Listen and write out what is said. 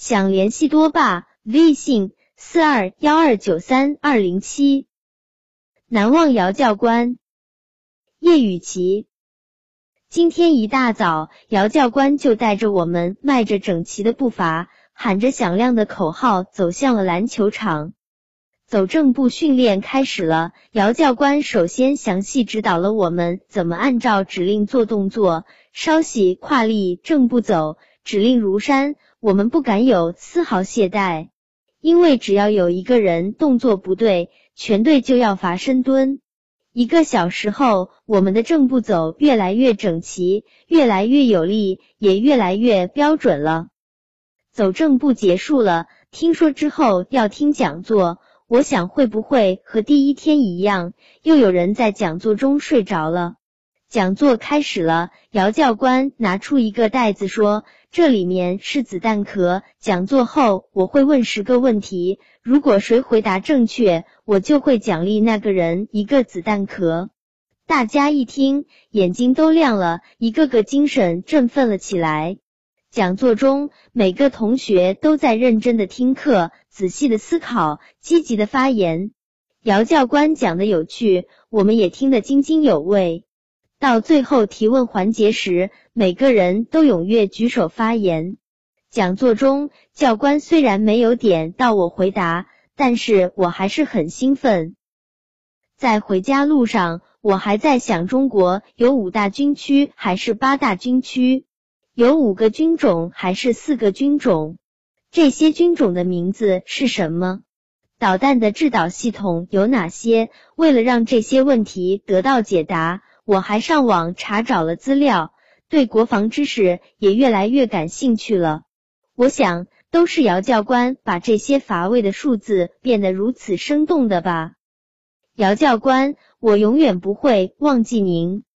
想联系多霸，微信四二幺二九三二零七。难忘姚教官。叶雨琪。今天一大早，姚教官就带着我们迈着整齐的步伐，喊着响亮的口号，走向了篮球场。走正步训练开始了。姚教官首先详细指导了我们怎么按照指令做动作，稍息跨立正步走，指令如山。我们不敢有丝毫懈怠，因为只要有一个人动作不对，全队就要罚深蹲。一个小时后，我们的正步走越来越整齐，越来越有力，也越来越标准了。走正步结束了，听说之后要听讲座，我想会不会和第一天一样，又有人在讲座中睡着了？讲座开始了，姚教官拿出一个袋子说。这里面是子弹壳。讲座后我会问十个问题，如果谁回答正确，我就会奖励那个人一个子弹壳。大家一听，眼睛都亮了，一个个精神振奋了起来。讲座中，每个同学都在认真的听课，仔细的思考，积极的发言。姚教官讲的有趣，我们也听得津津有味。到最后提问环节时，每个人都踊跃举手发言。讲座中，教官虽然没有点到我回答，但是我还是很兴奋。在回家路上，我还在想：中国有五大军区还是八大军区？有五个军种还是四个军种？这些军种的名字是什么？导弹的制导系统有哪些？为了让这些问题得到解答。我还上网查找了资料，对国防知识也越来越感兴趣了。我想，都是姚教官把这些乏味的数字变得如此生动的吧。姚教官，我永远不会忘记您。